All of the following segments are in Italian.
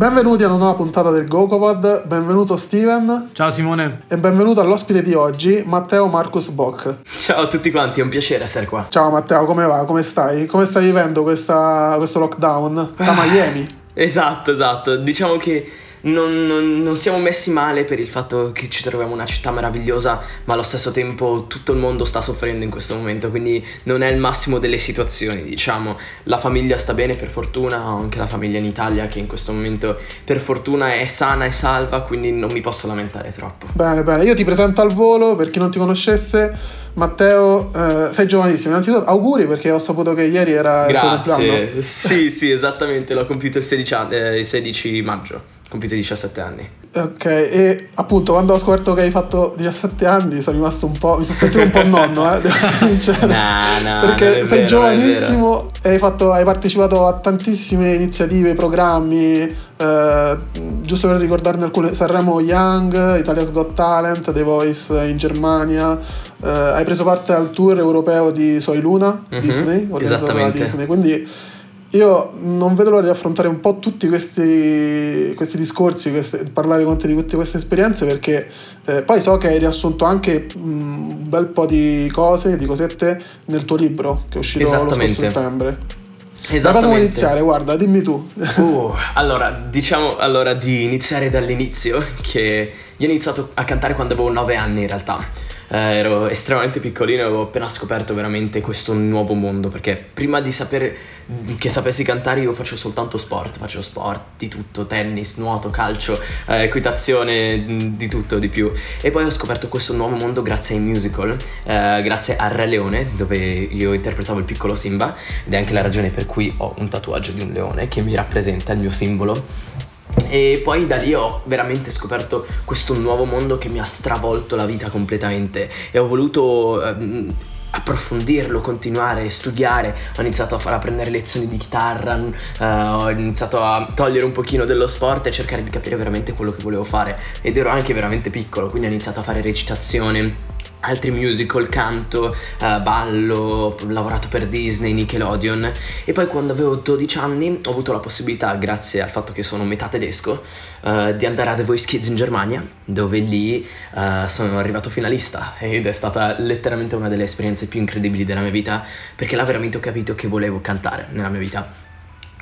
Benvenuti a una nuova puntata del GoCopod, benvenuto Steven. Ciao Simone. E benvenuto all'ospite di oggi, Matteo Marcus Bock. Ciao a tutti quanti, è un piacere essere qua. Ciao Matteo, come va? Come stai? Come stai vivendo questa, questo lockdown da Miami? Esatto, esatto. Diciamo che non, non, non, siamo messi male per il fatto che ci troviamo in una città meravigliosa, ma allo stesso tempo tutto il mondo sta soffrendo in questo momento, quindi non è il massimo delle situazioni, diciamo. La famiglia sta bene per fortuna, ho anche la famiglia in Italia che in questo momento per fortuna è sana e salva, quindi non mi posso lamentare troppo. Bene, bene, io ti presento al volo per chi non ti conoscesse. Matteo, eh, sei giovanissimo. Innanzitutto auguri perché ho saputo che ieri era Grazie. il tuo compleanno. sì, sì, esattamente, l'ho compiuto il 16, eh, il 16 maggio compiuto 17 anni. Ok, e appunto quando ho scoperto che hai fatto 17 anni sono rimasto un po'. mi sono sentito un po' nonno, eh, devo essere sincero. No, no, Perché sei vero, giovanissimo e hai, fatto, hai, partecipato a tantissime iniziative, programmi. Eh, giusto per ricordarne alcune: Sanremo Young, Italia's Got Talent, The Voice in Germania. Eh, hai preso parte al tour europeo di Soy Luna, mm-hmm, Disney, esattamente. Disney, quindi io non vedo l'ora di affrontare un po' tutti questi, questi discorsi, queste, parlare con te di tutte queste esperienze perché eh, poi so che hai riassunto anche un bel po' di cose, di cosette nel tuo libro che è uscito lo scorso settembre. Da cosa vuoi iniziare? Guarda, dimmi tu. Uh, allora, diciamo allora di iniziare dall'inizio, che io ho iniziato a cantare quando avevo 9 anni in realtà eh, ero estremamente piccolino e avevo appena scoperto veramente questo nuovo mondo perché prima di sapere che sapessi cantare io faccio soltanto sport, faccio sport di tutto, tennis, nuoto, calcio, eh, equitazione, di tutto, di più. E poi ho scoperto questo nuovo mondo grazie ai musical, eh, grazie a Re Leone dove io interpretavo il piccolo Simba ed è anche la ragione per cui ho un tatuaggio di un leone che mi rappresenta il mio simbolo e poi da lì ho veramente scoperto questo nuovo mondo che mi ha stravolto la vita completamente e ho voluto ehm, approfondirlo, continuare, studiare. Ho iniziato a, fare, a prendere lezioni di chitarra, eh, ho iniziato a togliere un pochino dello sport e cercare di capire veramente quello che volevo fare. Ed ero anche veramente piccolo, quindi ho iniziato a fare recitazione altri musical, canto, uh, ballo, ho lavorato per Disney, Nickelodeon. E poi quando avevo 12 anni ho avuto la possibilità, grazie al fatto che sono metà tedesco, uh, di andare a The Voice Kids in Germania, dove lì uh, sono arrivato finalista. Ed è stata letteralmente una delle esperienze più incredibili della mia vita perché là veramente ho capito che volevo cantare nella mia vita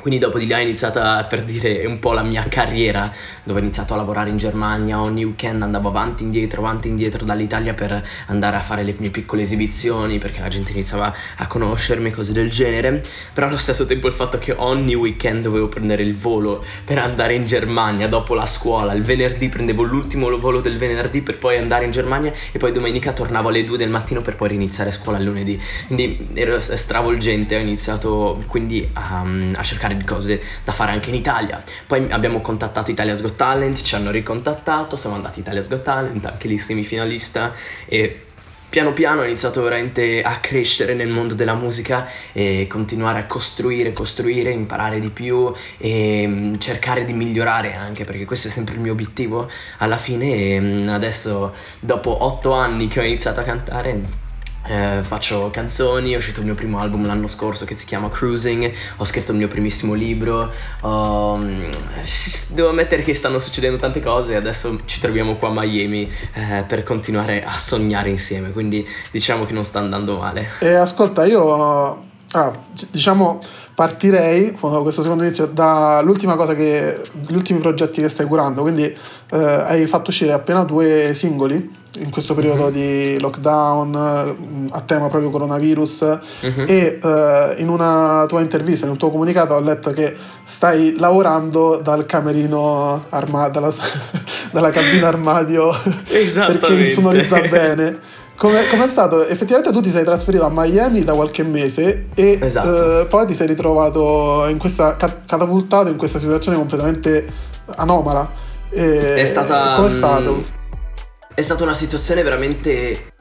quindi dopo di là è iniziata per dire un po' la mia carriera, dove ho iniziato a lavorare in Germania, ogni weekend andavo avanti e indietro, avanti e indietro dall'Italia per andare a fare le mie piccole esibizioni, perché la gente iniziava a conoscermi, cose del genere, però allo stesso tempo il fatto che ogni weekend dovevo prendere il volo per andare in Germania dopo la scuola, il venerdì prendevo l'ultimo volo del venerdì per poi andare in Germania e poi domenica tornavo alle 2 del mattino per poi riniziare scuola il lunedì, quindi ero stravolgente, ho iniziato quindi a, a cercare cercare di cose da fare anche in Italia. Poi abbiamo contattato Italia's Got Talent, ci hanno ricontattato, siamo andati Italia's Got Talent, anche lì semifinalista e piano piano ho iniziato veramente a crescere nel mondo della musica e continuare a costruire, costruire, imparare di più e mm, cercare di migliorare anche perché questo è sempre il mio obiettivo alla fine e mm, adesso dopo otto anni che ho iniziato a cantare eh, faccio canzoni, ho uscito il mio primo album l'anno scorso che si chiama Cruising, ho scritto il mio primissimo libro, um, devo ammettere che stanno succedendo tante cose e adesso ci troviamo qua a Miami eh, per continuare a sognare insieme, quindi diciamo che non sta andando male. E ascolta, io allora, diciamo partirei questo secondo inizio dall'ultima cosa che gli ultimi progetti che stai curando quindi eh, hai fatto uscire appena due singoli in questo periodo mm-hmm. di lockdown mm, a tema proprio coronavirus mm-hmm. e uh, in una tua intervista, in un tuo comunicato ho letto che stai lavorando dal camerino armadio, dalla, dalla cabina armadio perché insonorizza bene. Come è stato? Effettivamente tu ti sei trasferito a Miami da qualche mese e esatto. uh, poi ti sei ritrovato in questa catapultato in questa situazione completamente anomala. E è stata. Com'è stato? È stata una situazione veramente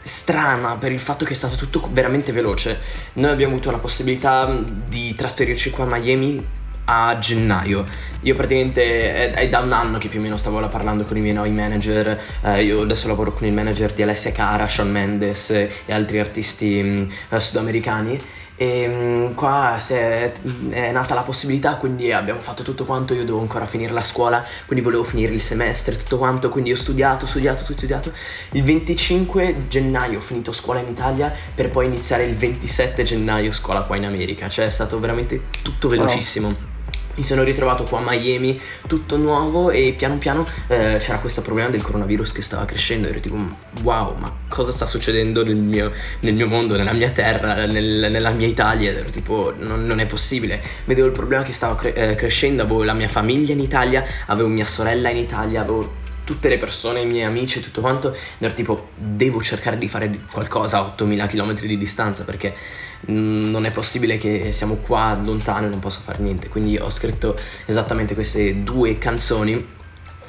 strana per il fatto che è stato tutto veramente veloce. Noi abbiamo avuto la possibilità di trasferirci qua a Miami a gennaio. Io praticamente è, è, da un anno che più o meno stavo parlando con i miei nuovi manager. Eh, io adesso lavoro con il manager di Alessia Cara, Sean Mendes e altri artisti mm, sudamericani E um, qua è, è, nata la possibilità, quindi abbiamo fatto tutto quanto, io devo ancora finire la scuola, quindi volevo finire il semestre, tutto quanto, quindi ho studiato, studiato, tutto studiato. Il 25 gennaio ho finito scuola in Italia per poi iniziare il 27 gennaio scuola qua in America, cioè è stato veramente tutto velocissimo. Wow mi sono ritrovato qua a Miami, tutto nuovo e piano piano eh, c'era questo problema del coronavirus che stava crescendo. Ero tipo, wow, ma cosa sta succedendo nel mio, nel mio mondo, nella mia terra, nel, nella mia Italia? Ero tipo, non, non, è possibile. Vedevo il problema che stava cre- eh, crescendo, avevo la mia famiglia in Italia, avevo mia sorella in Italia, avevo tutte le persone, i miei amici e tutto quanto, ero tipo, devo cercare di fare qualcosa a 8000 km di distanza perché Mm, non è possibile che siamo qua lontano e non posso fare niente. Quindi ho scritto esattamente queste due canzoni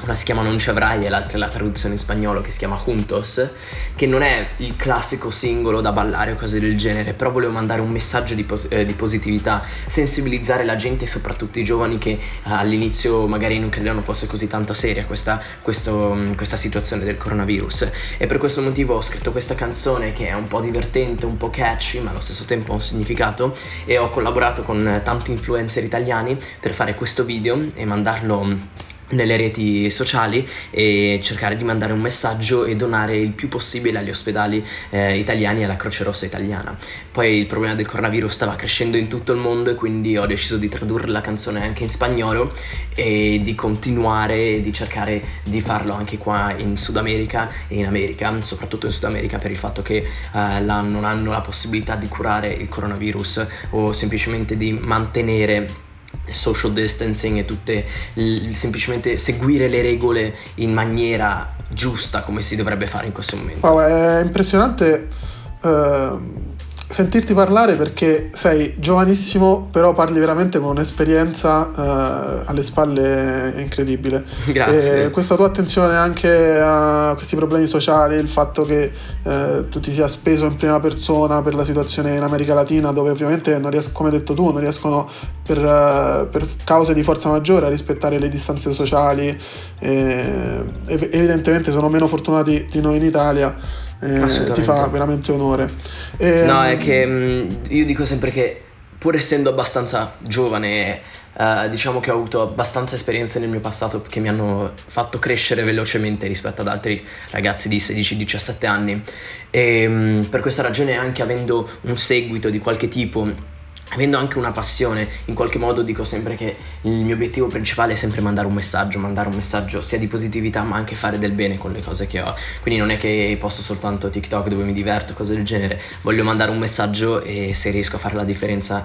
una si chiama Non ci avrai e l'altra è la traduzione in spagnolo che si chiama Juntos, che non è il classico singolo da ballare o cose del genere, però volevo mandare un messaggio di, pos- eh, di positività, sensibilizzare la gente, soprattutto i giovani che eh, all'inizio magari non credevano fosse così tanto seria questa, questo, mm, questa situazione del coronavirus. E per questo motivo ho scritto questa canzone che è un po' divertente, un po' catchy, ma allo stesso tempo ha un significato e ho collaborato con tanti influencer italiani per fare questo video e mandarlo nelle reti sociali e cercare di mandare un messaggio e donare il più possibile agli ospedali eh, italiani e alla Croce Rossa italiana. Poi il problema del coronavirus stava crescendo in tutto il mondo e quindi ho deciso di tradurre la canzone anche in spagnolo e di continuare e di cercare di farlo anche qua in Sud America e in America, soprattutto in Sud America per il fatto che eh, là non hanno la possibilità di curare il coronavirus o semplicemente di mantenere social distancing e tutte l- semplicemente seguire le regole in maniera giusta come si dovrebbe fare in questo momento. Wow, è impressionante uh, sentirti parlare perché sei giovanissimo, però parli veramente con un'esperienza uh, alle spalle incredibile. Grazie. E questa tua attenzione anche a questi problemi sociali, il fatto che uh, tu ti sia speso in prima persona per la situazione in America Latina, dove ovviamente, non ries- come hai detto tu, non riescono per, uh, per, cause di forza maggiore a rispettare le distanze sociali, e, evidentemente sono meno fortunati di noi in Italia eh, ti fa veramente onore. E, no, è che mm, io dico sempre che pur essendo abbastanza giovane, Uh, diciamo che ho avuto abbastanza esperienze nel mio passato che mi hanno fatto crescere velocemente rispetto ad altri ragazzi di 16-17 anni e um, per questa ragione anche avendo un seguito di qualche tipo avendo anche una passione, in qualche modo dico sempre che il mio obiettivo principale è sempre mandare un messaggio, mandare un messaggio sia di positività ma anche fare del bene con le cose che ho. Quindi non è che posto soltanto TikTok dove mi diverto, cose del genere, voglio mandare un messaggio e se riesco a fare la differenza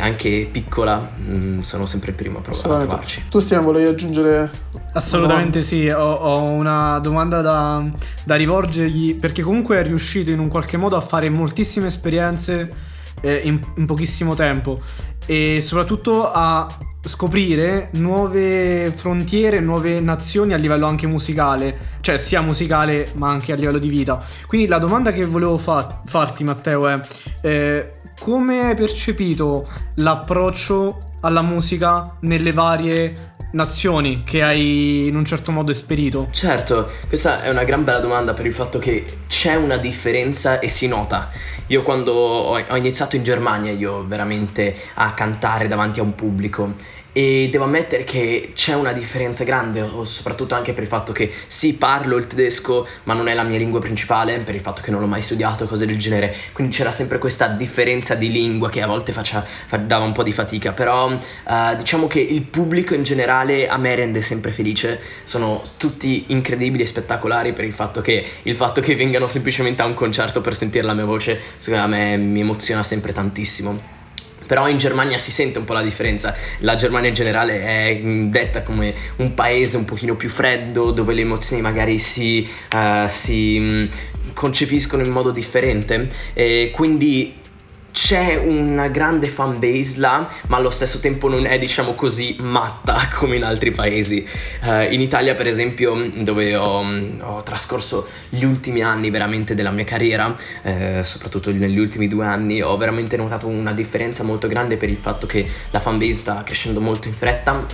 anche piccola mh, mm, sono sempre il primo a provare a provarci. Tu Stiamo, volevi aggiungere? Assolutamente no. sì, ho, ho, una domanda da, da rivolgergli perché comunque è riuscito in un qualche modo a fare moltissime esperienze eh, in, in pochissimo tempo e soprattutto a scoprire nuove frontiere, nuove nazioni a livello anche musicale, cioè sia musicale ma anche a livello di vita. Quindi la domanda che volevo fa- farti Matteo è eh, come hai percepito l'approccio alla musica nelle varie nazioni che hai in un certo modo esperito? Certo, questa è una gran bella domanda per il fatto che c'è una differenza e si nota. Io quando ho iniziato in Germania, io veramente a cantare davanti a un pubblico e devo ammettere che c'è una differenza grande, soprattutto anche per il fatto che sì, parlo il tedesco, ma non è la mia lingua principale, per il fatto che non l'ho mai studiato, cose del genere. Quindi c'era sempre questa differenza di lingua che a volte faccia, fa, dava un po' di fatica. Però uh, diciamo che il pubblico in generale a me rende sempre felice. Sono tutti incredibili e spettacolari per il fatto che il fatto che vengano semplicemente a un concerto per sentire la mia voce, secondo me mi emoziona sempre tantissimo. Però in Germania si sente un po' la differenza. La Germania in generale è detta come un paese un pochino più freddo, dove le emozioni magari si, uh, si mm, concepiscono in modo differente. E quindi c'è una grande fan base là, ma allo stesso tempo non è, diciamo così, matta come in altri paesi. Uh, in Italia, per esempio, dove ho, ho, trascorso gli ultimi anni veramente della mia carriera, eh, soprattutto negli ultimi due anni, ho veramente notato una differenza molto grande per il fatto che la fan base sta crescendo molto in fretta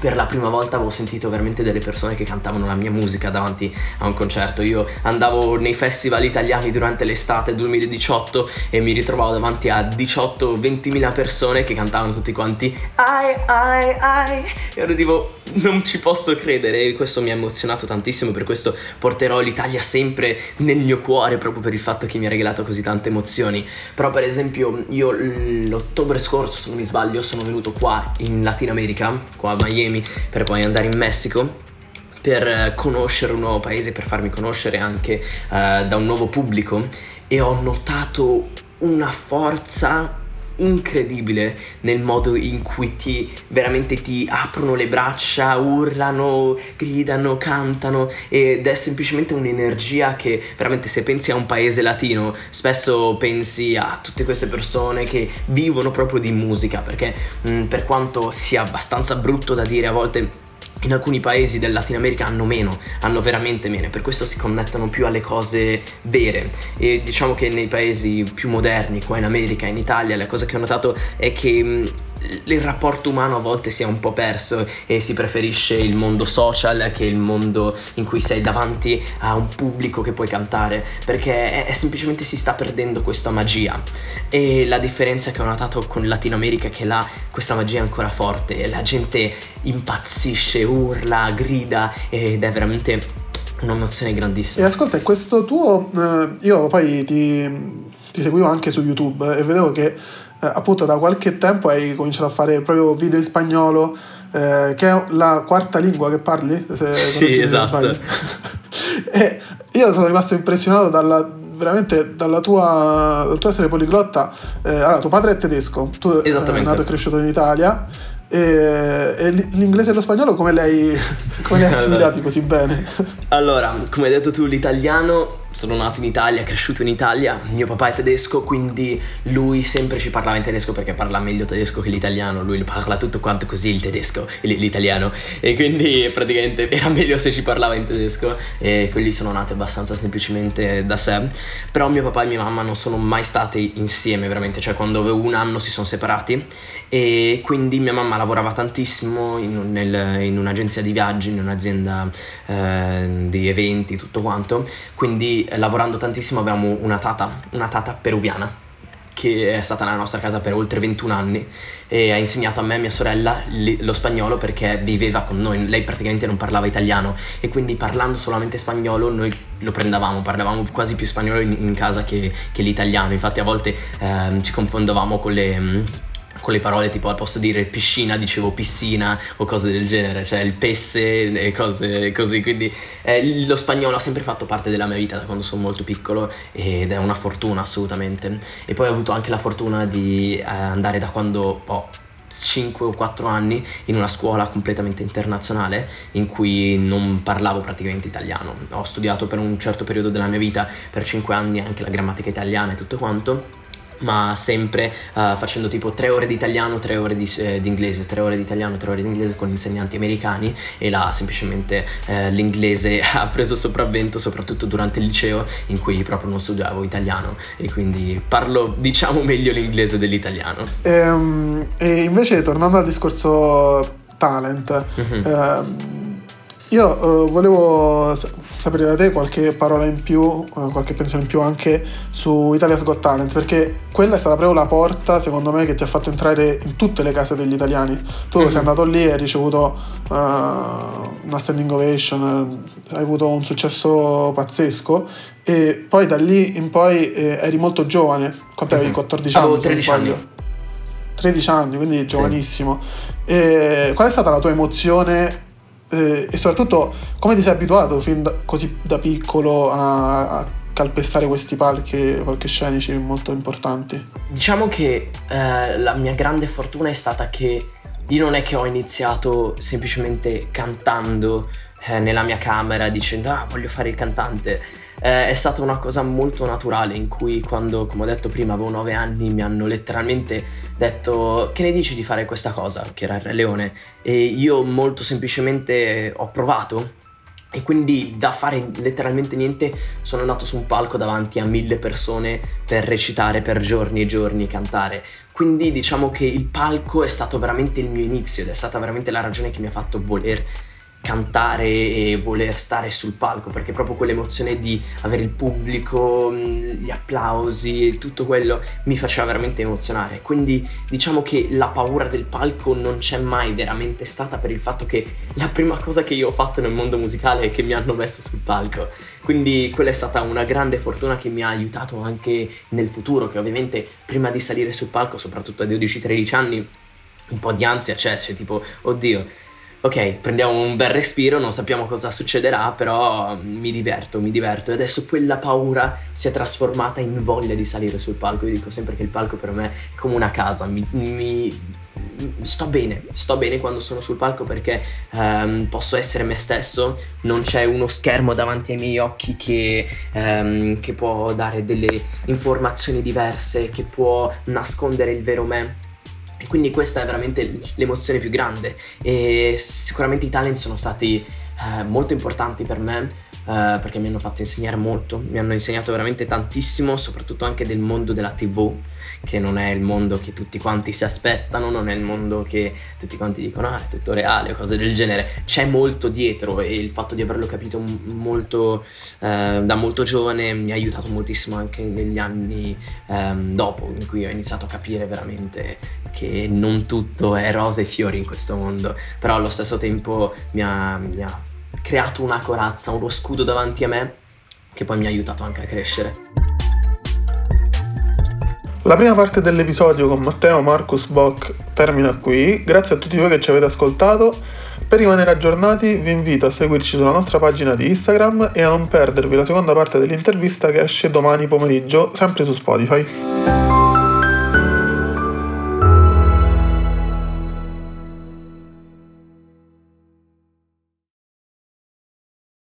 per la prima volta avevo sentito veramente delle persone che cantavano la mia musica davanti a un concerto. Io andavo nei festival italiani durante l'estate 2018 e mi ritrovavo davanti a 18-20 mila persone che cantavano tutti quanti ai ai ai e ero tipo non ci posso credere e questo mi ha emozionato tantissimo per questo porterò l'Italia sempre nel mio cuore proprio per il fatto che mi ha regalato così tante emozioni. Però per esempio io l'ottobre scorso se non mi sbaglio sono venuto qua in Latino America qua a Miami per poi andare in Messico per conoscere un nuovo paese, per farmi conoscere anche uh, da un nuovo pubblico. E ho notato una forza incredibile nel modo in cui ti veramente ti aprono le braccia, urlano, gridano, cantano ed è semplicemente un'energia che veramente se pensi a un paese latino spesso pensi a tutte queste persone che vivono proprio di musica perché mh, per quanto sia abbastanza brutto da dire a volte in alcuni paesi del Latino America hanno meno, hanno veramente meno, per questo si connettono più alle cose vere. E diciamo che nei paesi più moderni, qua in America, in Italia, la cosa che ho notato è che il rapporto umano a volte si è un po' perso e si preferisce il mondo social che il mondo in cui sei davanti a un pubblico che puoi cantare perché è, è semplicemente si sta perdendo questa magia. E la differenza che ho notato con Latino America è che là questa magia è ancora forte la gente impazzisce, urla, grida ed è veramente un'emozione grandissima. E ascolta questo tuo eh, io poi ti, ti seguivo anche su YouTube e vedevo che eh, appunto da qualche tempo hai cominciato a fare proprio video in spagnolo, eh, che è la quarta lingua che parli? Se, sì, esatto. e io sono rimasto impressionato dalla, veramente dalla tua, dal tuo essere poliglotta. Eh, allora, tuo padre è tedesco, tu sei eh, nato e cresciuto in Italia. E, e l'inglese e lo spagnolo come lei, come lei assimilati così bene? Allora, come hai detto tu, l'italiano sono nato in Italia, cresciuto in Italia, mio papà è tedesco, quindi lui sempre ci parlava in tedesco perché parla meglio tedesco che l'italiano, lui parla tutto quanto così il tedesco, l'italiano, e quindi praticamente era meglio se ci parlava in tedesco e quelli sono nati abbastanza semplicemente da sé, però mio papà e mia mamma non sono mai stati insieme veramente, cioè quando avevo un anno si sono separati. E quindi mia mamma lavorava tantissimo in, nel, in un'agenzia di viaggi, in un'azienda eh, di eventi, tutto quanto, quindi eh, lavorando tantissimo avevamo una tata, una tata peruviana che è stata nella nostra casa per oltre 21 anni e ha insegnato a me e mia sorella lo spagnolo perché viveva con noi, lei praticamente non parlava italiano e quindi parlando solamente spagnolo noi lo prendavamo, parlavamo quasi più spagnolo in, in casa che, che, l'italiano, infatti a volte eh, ci confondevamo con le con le parole tipo di dire piscina dicevo piscina o cose del genere, cioè il pesse e cose così, quindi eh, lo spagnolo ha sempre fatto parte della mia vita da quando sono molto piccolo ed è una fortuna assolutamente. E poi ho avuto anche la fortuna di eh, andare da quando ho 5 o 4 anni in una scuola completamente internazionale in cui non parlavo praticamente italiano. Ho studiato per un certo periodo della mia vita, per 5 anni anche la grammatica italiana e tutto quanto ma sempre uh, facendo tipo tre ore di italiano, tre ore di, eh, inglese, tre ore di italiano, tre ore di inglese con insegnanti americani e là semplicemente eh, l'inglese ha preso sopravvento soprattutto durante il liceo in cui proprio non studiavo italiano e quindi parlo diciamo meglio l'inglese dell'italiano. E, ehm, e invece tornando al discorso talent, mm-hmm. eh, io uh, volevo sapere da te qualche parola in più, uh, qualche pensione in più anche su Italia's Got Talent, perché quella è stata proprio la porta, secondo me, che ti ha fatto entrare in tutte le case degli italiani. Tu mm-hmm. sei andato lì e hai ricevuto uh, una standing ovation, hai avuto un successo pazzesco e poi da lì in poi eh, eri molto giovane, quanto avevi 14 mm-hmm. anni? 13 anni. 13 anni, quindi giovanissimo. Sì. Qual è stata la tua emozione eh, e soprattutto come ti sei abituato fin da, così da piccolo a, a calpestare questi palchi, palcoscenici molto importanti? Diciamo che eh, la mia grande fortuna è stata che io non è che ho iniziato semplicemente cantando eh, nella mia camera dicendo ah voglio fare il cantante eh, è stata una cosa molto naturale in cui quando, come ho detto prima, avevo 9 anni mi hanno letteralmente detto che ne dici di fare questa cosa, che era il Re Leone, e io molto semplicemente ho provato. E quindi da fare letteralmente niente sono andato su un palco davanti a mille persone per recitare per giorni e giorni cantare. Quindi diciamo che il palco è stato veramente il mio inizio ed è stata veramente la ragione che mi ha fatto voler cantare e voler stare sul palco perché proprio quell'emozione di avere il pubblico, mm, gli applausi, tutto quello mi faceva veramente emozionare. Quindi diciamo che la paura del palco non c'è mai veramente stata per il fatto che la prima cosa che io ho fatto nel mondo musicale è che mi hanno messo sul palco. Quindi quella è stata una grande fortuna che mi ha aiutato anche nel futuro, che ovviamente prima di salire sul palco, soprattutto a 12-13 anni, un po' di ansia c'è, c'è tipo, oddio, ok, prendiamo un bel respiro, non sappiamo cosa succederà, però mi diverto, mi diverto. E adesso quella paura si è trasformata in voglia di salire sul palco. Io dico sempre che il palco per me è come una casa, mi, mi sto bene, sto bene quando sono sul palco perché um, posso essere me stesso, non c'è uno schermo davanti ai miei occhi che, um, che può dare delle informazioni diverse, che può nascondere il vero me e quindi questa è veramente l'emozione più grande. E sicuramente i talent sono stati eh, molto importanti per me Uh, perché mi hanno fatto insegnare molto, mi hanno insegnato veramente tantissimo, soprattutto anche del mondo della TV, che non è il mondo che tutti quanti si aspettano, non è il mondo che tutti quanti dicono ah è tutto reale o cose del genere, c'è molto dietro e il fatto di averlo capito molto uh, da molto giovane mi ha aiutato moltissimo anche negli anni um, dopo, in cui ho iniziato a capire veramente che non tutto è rose e fiori in questo mondo, però allo stesso tempo mi ha, mi ha creato una corazza, uno scudo davanti a me che poi mi ha aiutato anche a crescere. La prima parte dell'episodio con Matteo Marcus Bock termina qui, grazie a tutti voi che ci avete ascoltato. Per rimanere aggiornati vi invito a seguirci sulla nostra pagina di Instagram e a non perdervi la seconda parte dell'intervista che esce domani pomeriggio, sempre su Spotify.